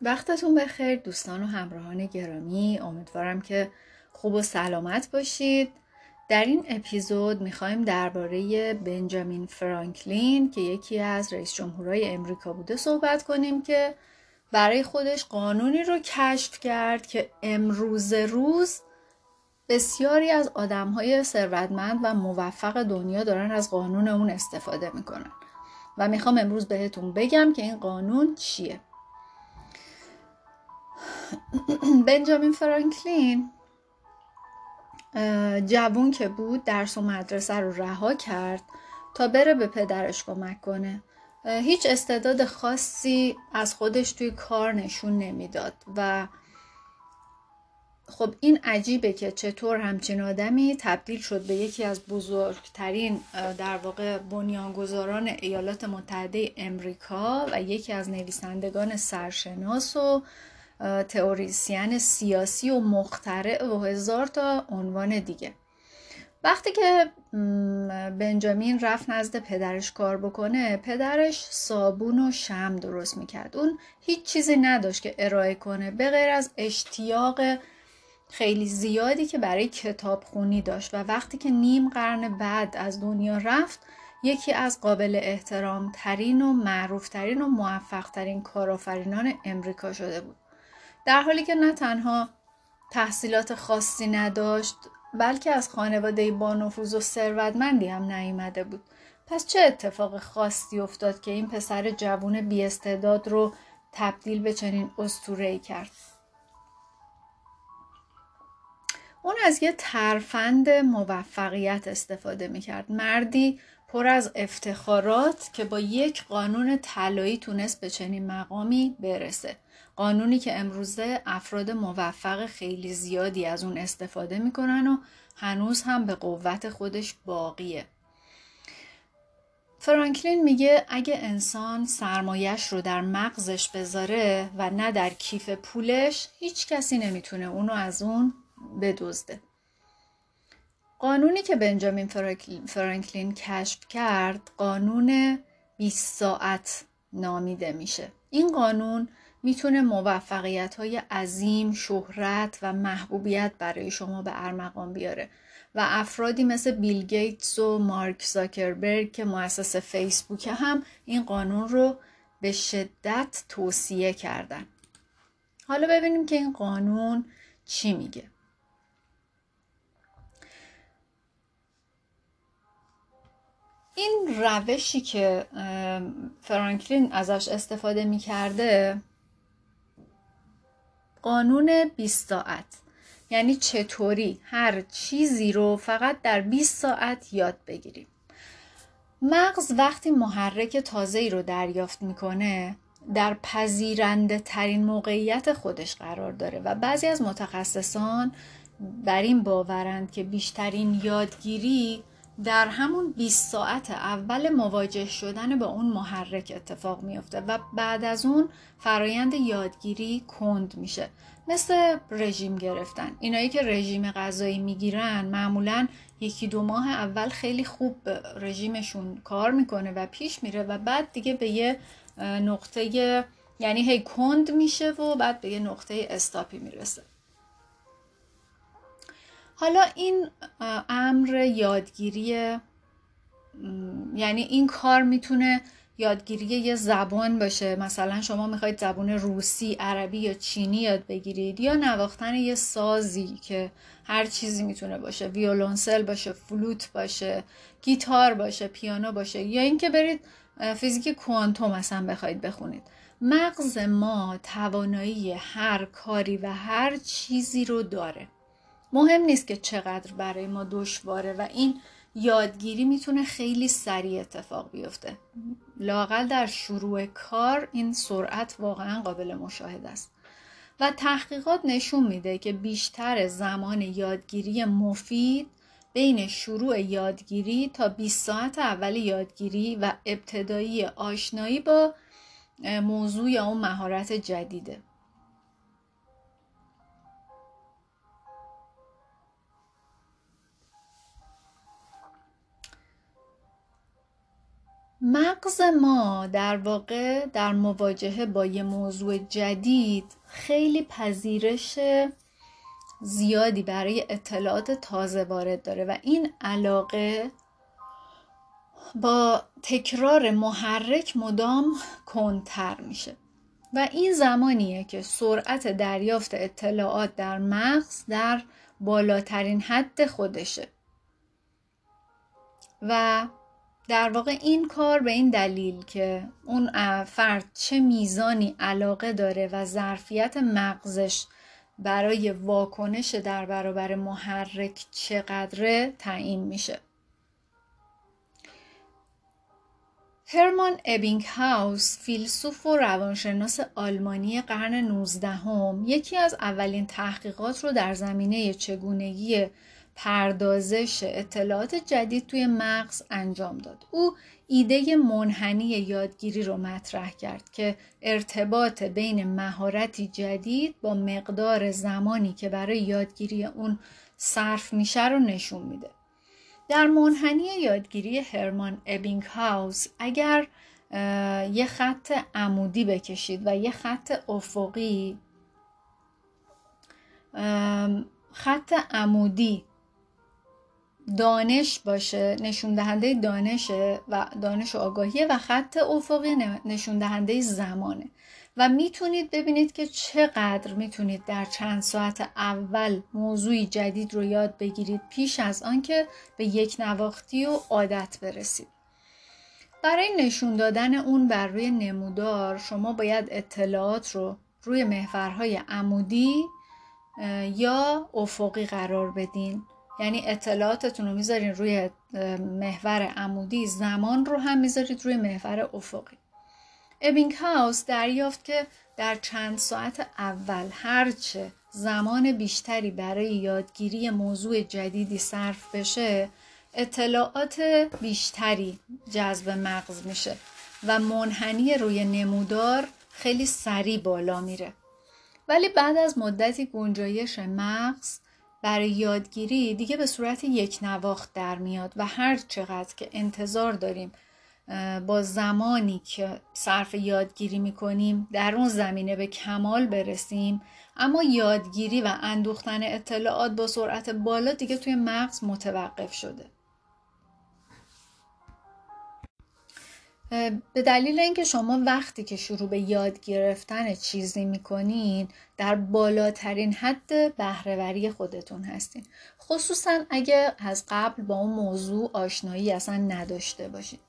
وقتتون بخیر دوستان و همراهان گرامی. امیدوارم که خوب و سلامت باشید. در این اپیزود می‌خوایم درباره بنجامین فرانکلین که یکی از رئیس جمهورهای امریکا بوده صحبت کنیم که برای خودش قانونی رو کشف کرد که امروز روز بسیاری از آدمهای ثروتمند و موفق دنیا دارن از قانون اون استفاده می‌کنن. و می‌خوام امروز بهتون بگم که این قانون چیه. بنجامین فرانکلین جوون که بود درس و مدرسه رو رها کرد تا بره به پدرش کمک کنه. هیچ استعداد خاصی از خودش توی کار نشون نمی‌داد و خب این عجیبه که چطور همچین آدمی تبدیل شد به یکی از بزرگترین در واقع بنیانگذاران ایالات متحده امریکا و یکی از نویسندگان سرشناس و تئوریسین سیاسی و مخترع و هزار تا عنوان دیگه. وقتی که بنجامین رفت نزد پدرش کار بکنه پدرش صابون و شم درست می‌کرد. اون هیچ چیزی نداشت که ارائه کنه به غیر از اشتیاق خیلی زیادی که برای کتاب خونی داشت. و وقتی که نیم قرن بعد از دنیا رفت یکی از قابل احترام ترین و معروف ترین و موفق ترین کارآفرینان امریکا شده بود. در حالی که نه تنها تحصیلات خاصی نداشت بلکه از خانواده با نفوذ و ثروتمندی هم نیامده بود. پس چه اتفاق خاصی افتاد که این پسر جوون بیاستعداد رو تبدیل به چنین اسطوره‌ای کرد؟ اون از یه ترفند موفقیت استفاده می‌کرد. مردی پر از افتخارات که با یک قانون طلایی تونست به چنین مقامی برسه. قانونی که امروزه افراد موفق خیلی زیادی از اون استفاده می‌کنن و هنوز هم به قوت خودش باقیه. فرانکلین میگه اگه انسان سرمایش رو در مغزش بذاره و نه در کیف پولش هیچ کسی نمی‌تونه اونو از اون بدزده. قانونی که بنجامین فرانکلین کشف کرد قانون 20 ساعت نامیده میشه این قانون می‌تونه موفقیت های عظیم، شهرت و محبوبیت برای شما به ارمغان بیاره و افرادی مثل بیل گیتس و مارک زاکربرگ که مؤسس فیسبوک هم این قانون رو به شدت توصیه کردن. حالا ببینیم که این قانون چی میگه. این روشی که فرانکلین ازش استفاده می‌کرده قانون 20 ساعت. یعنی چطوری هر چیزی رو فقط در 20 ساعت یاد بگیریم. مغز وقتی محرک تازه رو دریافت می‌کنه در پذیرنده ترین موقعیت خودش قرار داره و بعضی از متخصصان بر این باورند که بیشترین یادگیری در همون 20 ساعت اول مواجه شدن با اون محرک اتفاق میفته و بعد از اون فرایند یادگیری کند میشه مثل رژیم گرفتن. اینایی که رژیم غذایی می‌گیرن معمولا یکی دو ماه اول خیلی خوب رژیمشون کار می‌کنه و پیش میره و بعد دیگه به یه نقطه یعنی هی کند میشه و بعد به یه نقطه استاپی می‌رسه. حالا این امر یادگیری یعنی این کار می‌تونه یادگیری یه زبان باشه. مثلا شما می‌خواید زبان روسی، عربی یا چینی یاد بگیرید یا نواختن یه سازی که هر چیزی می‌تونه باشه. ویولونسل باشه فلوت باشه گیتار باشه پیانو باشه یا اینکه برید فیزیک کوانتوم مثلا بخواید بخونید. مغز ما توانایی هر کاری و هر چیزی رو داره. مهم نیست که چقدر برای ما دشواره و این یادگیری می‌تونه خیلی سریع اتفاق بیفته. لاقل در شروع کار این سرعت واقعا قابل مشاهده است. و تحقیقات نشون میده که بیشتر زمان یادگیری مفید بین شروع یادگیری تا 20 ساعت اول یادگیری و ابتدایی آشنایی با موضوع یا اون مهارت جدیده. مغز ما در واقع در مواجهه با یه موضوع جدید خیلی پذیرش زیادی برای اطلاعات تازه وارد داره و این علاقه با تکرار محرک مدام کنتر میشه. و این زمانیه که سرعت دریافت اطلاعات در مغز در بالاترین حد خودشه. و در واقع این کار به این دلیل که اون فرد چه میزانی علاقه داره و ظرفیت مغزش برای واکنش در برابر محرک چقدره تعیین میشه. هرمان هاوس فیلسوف و روانشناس آلمانی قرن 19 هم، یکی از اولین تحقیقات رو در زمینه چگونگی پردازش اطلاعات جدید توی مغز انجام داد. او ایده منحنی یادگیری رو مطرح کرد که ارتباط بین مهارتی جدید با مقدار زمانی که برای یادگیری اون صرف میشه رو نشون میده. در منحنی یادگیری هرمان ابینگ هاوس اگر یه خط عمودی بکشید و یه خط افقی خط عمودی دانش باشه نشون دهنده دانشه و دانش و آگاهیه و خط افقی نشون دهنده زمانه. و می‌تونید ببینید که چقدر می‌تونید در چند ساعت اول موضوعی جدید رو یاد بگیرید پیش از آنکه به یک نواختی و عادت برسید. برای نشون دادن اون بر روی نمودار شما باید اطلاعات رو روی محورهای عمودی یا افقی قرار بدین. یعنی اطلاعاتتون رو می‌ذارین روی محور عمودی زمان رو هم می‌ذارید روی محور افقی. ابینگ هاوس دریافت که در چند ساعت اول هرچه زمان بیشتری برای یادگیری موضوع جدیدی صرف بشه اطلاعات بیشتری جذب مغز میشه و منحنی روی نمودار خیلی سریع بالا میره. ولی بعد از مدتی گنجایش مغز برای یادگیری دیگه به صورت یک نواخت در میاد و هر چقدر که انتظار داریم با زمانی که صرف یادگیری می‌کنیم در اون زمینه به کمال برسیم. اما یادگیری و اندوختن اطلاعات با سرعت بالا دیگه توی مغز متوقف شده. به دلیل اینکه شما وقتی که شروع به یاد گرفتن چیزی می‌کنین در بالاترین حد بهرهوری خودتون هستین. خصوصا اگه از قبل با اون موضوع آشنایی اصلا نداشته باشید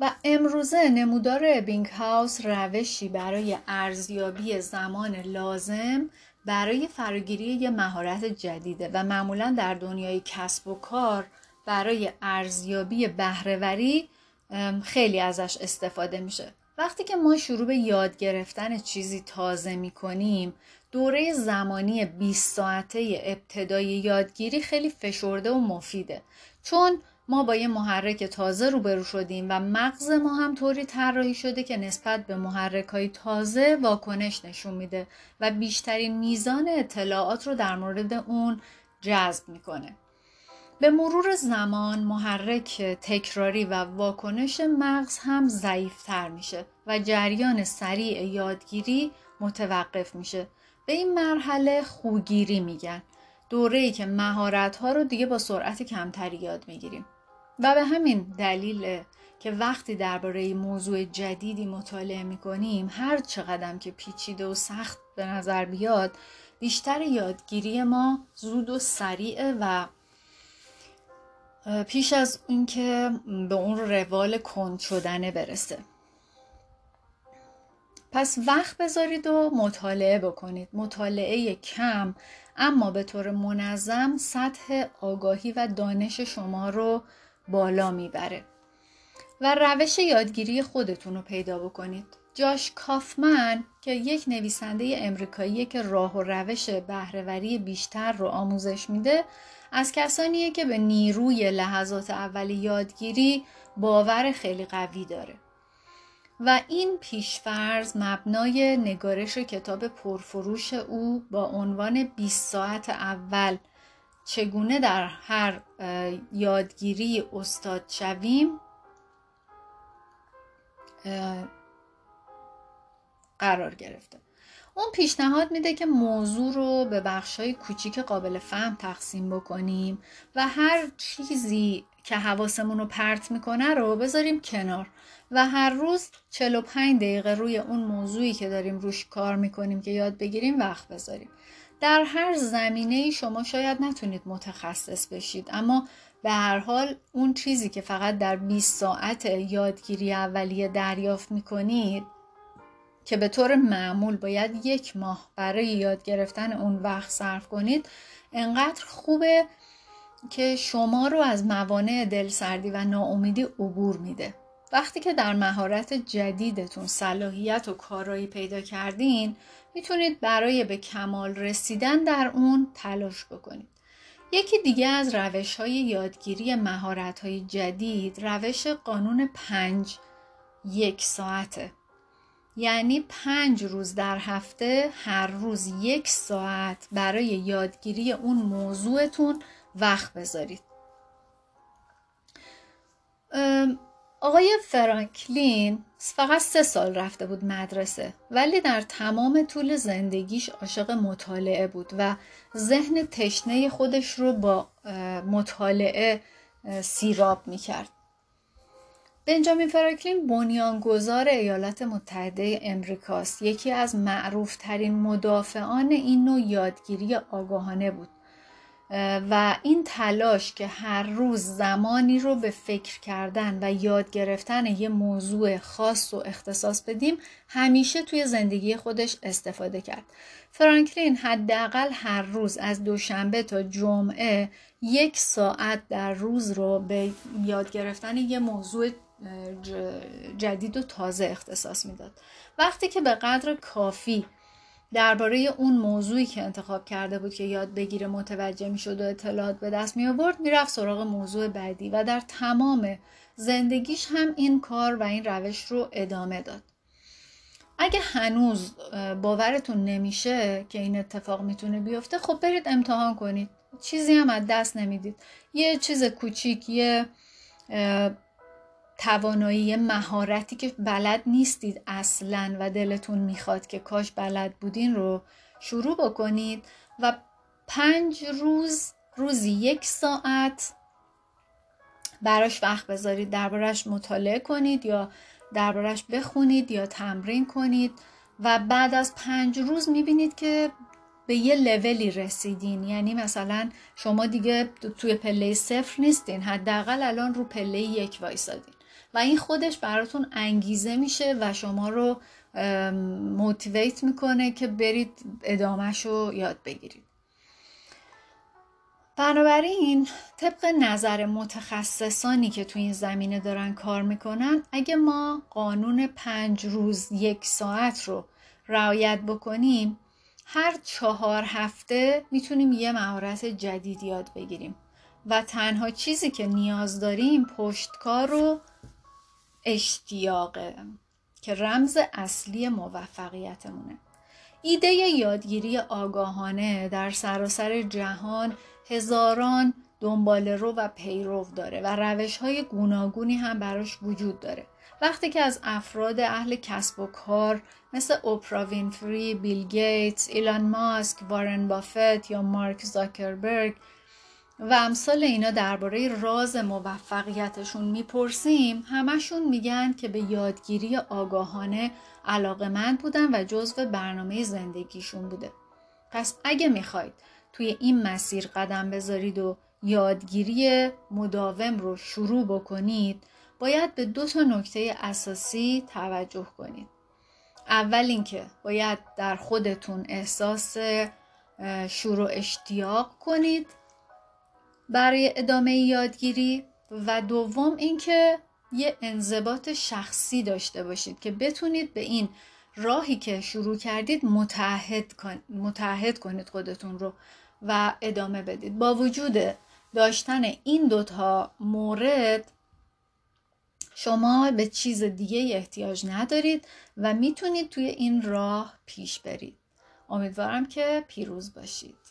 و امروزه نمودار ابینگ هاوس روشی برای ارزیابی زمان لازم برای فراگیری یه مهارت جدیده و معمولا در دنیای کسب و کار برای ارزیابی بهرهوری خیلی ازش استفاده میشه وقتی که ما شروع به یاد گرفتن چیزی تازه می‌کنیم دوره زمانی 20 ساعته ابتدای یادگیری خیلی فشرده و مفیده چون ما با یه محرک تازه روبرو شدیم و مغز ما هم طوری طراحی شده که نسبت به محرک های تازه واکنش نشون میده و بیشترین میزان اطلاعات رو در مورد اون جذب می‌کنه. به مرور زمان محرک تکراری و واکنش مغز هم ضعیفتر میشه و جریان سریع یادگیری متوقف میشه. به این مرحله خوگیری میگن. دوره ای که مهارت ها رو دیگه با سرعت کمتری یاد می‌گیریم. و به همین دلیل که وقتی درباره موضوع جدیدی مطالعه می‌کنیم هر چقدر که پیچیده و سخت به نظر بیاد بیشتر یادگیری ما زود و سریعه و پیش از اینکه به اون روال کند شدنه برسه. پس وقت بذارید و مطالعه بکنید. مطالعه کم اما به طور منظم سطح آگاهی و دانش شما رو بالا می‌بره و روش یادگیری خودتون رو پیدا بکنید. جاش کافمن که یک نویسنده امریکایی که راه و روش بهرهوری بیشتر رو آموزش میده از کسانیه که به نیروی لحظات اول یادگیری باور خیلی قوی داره. و این پیشفرز مبنای نگارش کتاب پرفروش او با عنوان 20 ساعت اول چگونه در هر یادگیری استاد شویم قرار گرفته. اون پیشنهاد میده که موضوع رو به بخشای کوچیک قابل فهم تقسیم بکنیم و هر چیزی که حواسمون رو پرت می‌کنه رو بذاریم کنار و هر روز 45 دقیقه روی اون موضوعی که داریم روش کار می‌کنیم که یاد بگیریم وقت بذاریم. در هر زمینه شما شاید نتونید متخصص بشید اما به هر حال اون چیزی که فقط در 20 ساعت یادگیری اولیه دریافت می‌کنید که به طور معمول باید یک ماه برای یاد گرفتن اون وقت صرف کنید انقدر خوبه که شما رو از موانع دلسردی و ناامیدی عبور میده. وقتی که در مهارت جدیدتون صلاحیت و کارایی پیدا کردین می‌تونید برای به کمال رسیدن در اون تلاش بکنید. یکی دیگه از روش های یادگیری مهارت های جدید روش قانون پنج یک ساعته. یعنی پنج روز در هفته هر روز یک ساعت برای یادگیری اون موضوعتون وقت بذارید آقای فرانکلین فقط سه سال رفته بود مدرسه ولی در تمام طول زندگیش عاشق مطالعه بود و ذهن تشنه خودش رو با مطالعه سیراب می‌کرد. بنجامین فرانکلین بنیانگذار ایالات متحده امریکاست یکی از معروفترین مدافعان این نوع یادگیری آگاهانه بود و این تلاش که هر روز زمانی رو به فکر کردن و یاد گرفتن یه موضوع خاص و اختصاص بدیم همیشه توی زندگی خودش استفاده کرد. فرانکلین حداقل هر روز از دوشنبه تا جمعه یک ساعت در روز رو به یاد گرفتن یه موضوع جدید و تازه اختصاص می‌داد. وقتی که به قدر کافی درباره اون موضوعی که انتخاب کرده بود که یاد بگیره متوجه می‌شد و اطلاعات به دست می آورد می‌رفت سراغ موضوع بعدی و در تمام زندگیش هم این کار و این روش رو ادامه داد. اگه هنوز باورتون نمیشه که این اتفاق می‌تونه بیفته خب برید امتحان کنید. چیزی هم از دست نمی‌دید. یه چیز کوچیک یه توانایی مهارتی که بلد نیستید اصلا و دلتون می‌خواد که کاش بلد بودین رو شروع بکنید و پنج روز روزی یک ساعت براش وقت بذارید دربارش مطالعه کنید یا دربارش بخونید یا تمرین کنید و بعد از پنج روز می‌بینید که به یه لولی رسیدین. یعنی مثلا شما دیگه توی پله صفر نیستین حداقل الان رو پله یک وایسادین. و این خودش براتون انگیزه میشه و شما رو موتیویت می‌کنه که برید ادامهش رو یاد بگیرید. بنابراین طبق نظر متخصصانی که تو این زمینه دارن کار می‌کنن اگه ما قانون پنج روز یک ساعت رو رعایت بکنیم هر چهار هفته می‌تونیم یه مهارت جدید یاد بگیریم. و تنها چیزی که نیاز داریم پشتکار رو اشتیاقه که رمز اصلی موفقیتمونه. ایده یادگیری آگاهانه در سراسر جهان هزاران دنبال رو و پیرو داره و روش های گوناگونی هم براش وجود داره. وقتی که از افراد اهل کسب و کار مثل اوپرا وینفری، بیل گیتس، ایلان ماسک، وارن بافت یا مارک زاکربرگ و امثال اینا درباره راز موفقیتشون می‌پرسیم. همشون میگن که به یادگیری آگاهانه علاقمند بودن و جزو برنامه زندگیشون بوده. پس اگه می‌خواید توی این مسیر قدم بذارید و یادگیری مداوم رو شروع بکنید باید به دو تا نکته اساسی توجه کنید. اول اینکه باید در خودتون احساس شروع اشتیاق کنید. برای ادامه یادگیری و دوم اینکه یه انضباط شخصی داشته باشید که بتونید به این راهی که شروع کردید متحد, متحد کنید خودتون رو و ادامه بدید. با وجود داشتن این دوتا مورد شما به چیز دیگه احتیاج ندارید و می‌تونید توی این راه پیش برید. امیدوارم که پیروز باشید.